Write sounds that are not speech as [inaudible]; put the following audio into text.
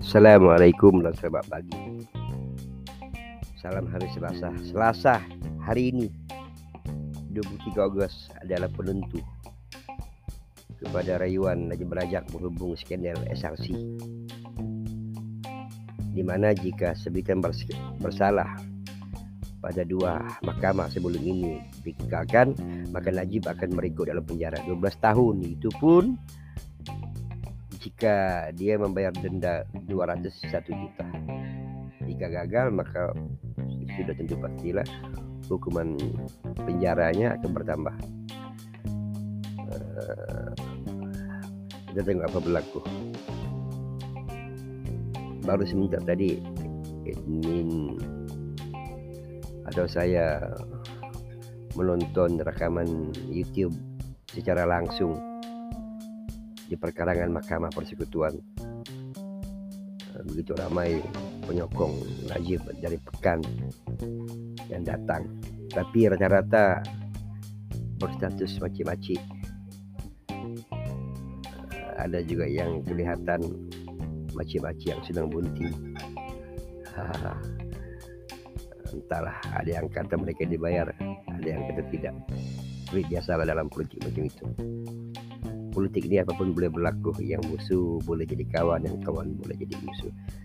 Assalamualaikum dan selamat pagi. Salam hari Selasa. Selasa hari ini 23 Agustus adalah penentu Kepada rayuan Najib Rajak berhubung skandal SRC di mana jika sebikan bersalah pada dua mahkamah sebelum ini. Dikekalkan maka Najib akan meringkuk dalam penjara 12 tahun. Itu pun jika dia membayar denda 201 juta. Jika gagal maka sudah tentu pastilah hukuman penjaranya akan bertambah. Uh, kita tengok apa berlaku. Baru sebentar tadi admin atau saya menonton rekaman YouTube secara langsung di perkarangan Mahkamah Persekutuan. Eh, begitu ramai penyokong Najib dari pekan yang datang. Tapi rata-rata berstatus macam-macam eh, ada juga yang kelihatan makcik-makcik yang sedang bunting [laughs] entahlah ada yang kata mereka dibayar ada yang kata tidak. Seperti biasalah dalam politik macam itu. Politik ini apa pun boleh berlaku yang musuh boleh jadi kawan yang kawan boleh jadi musuh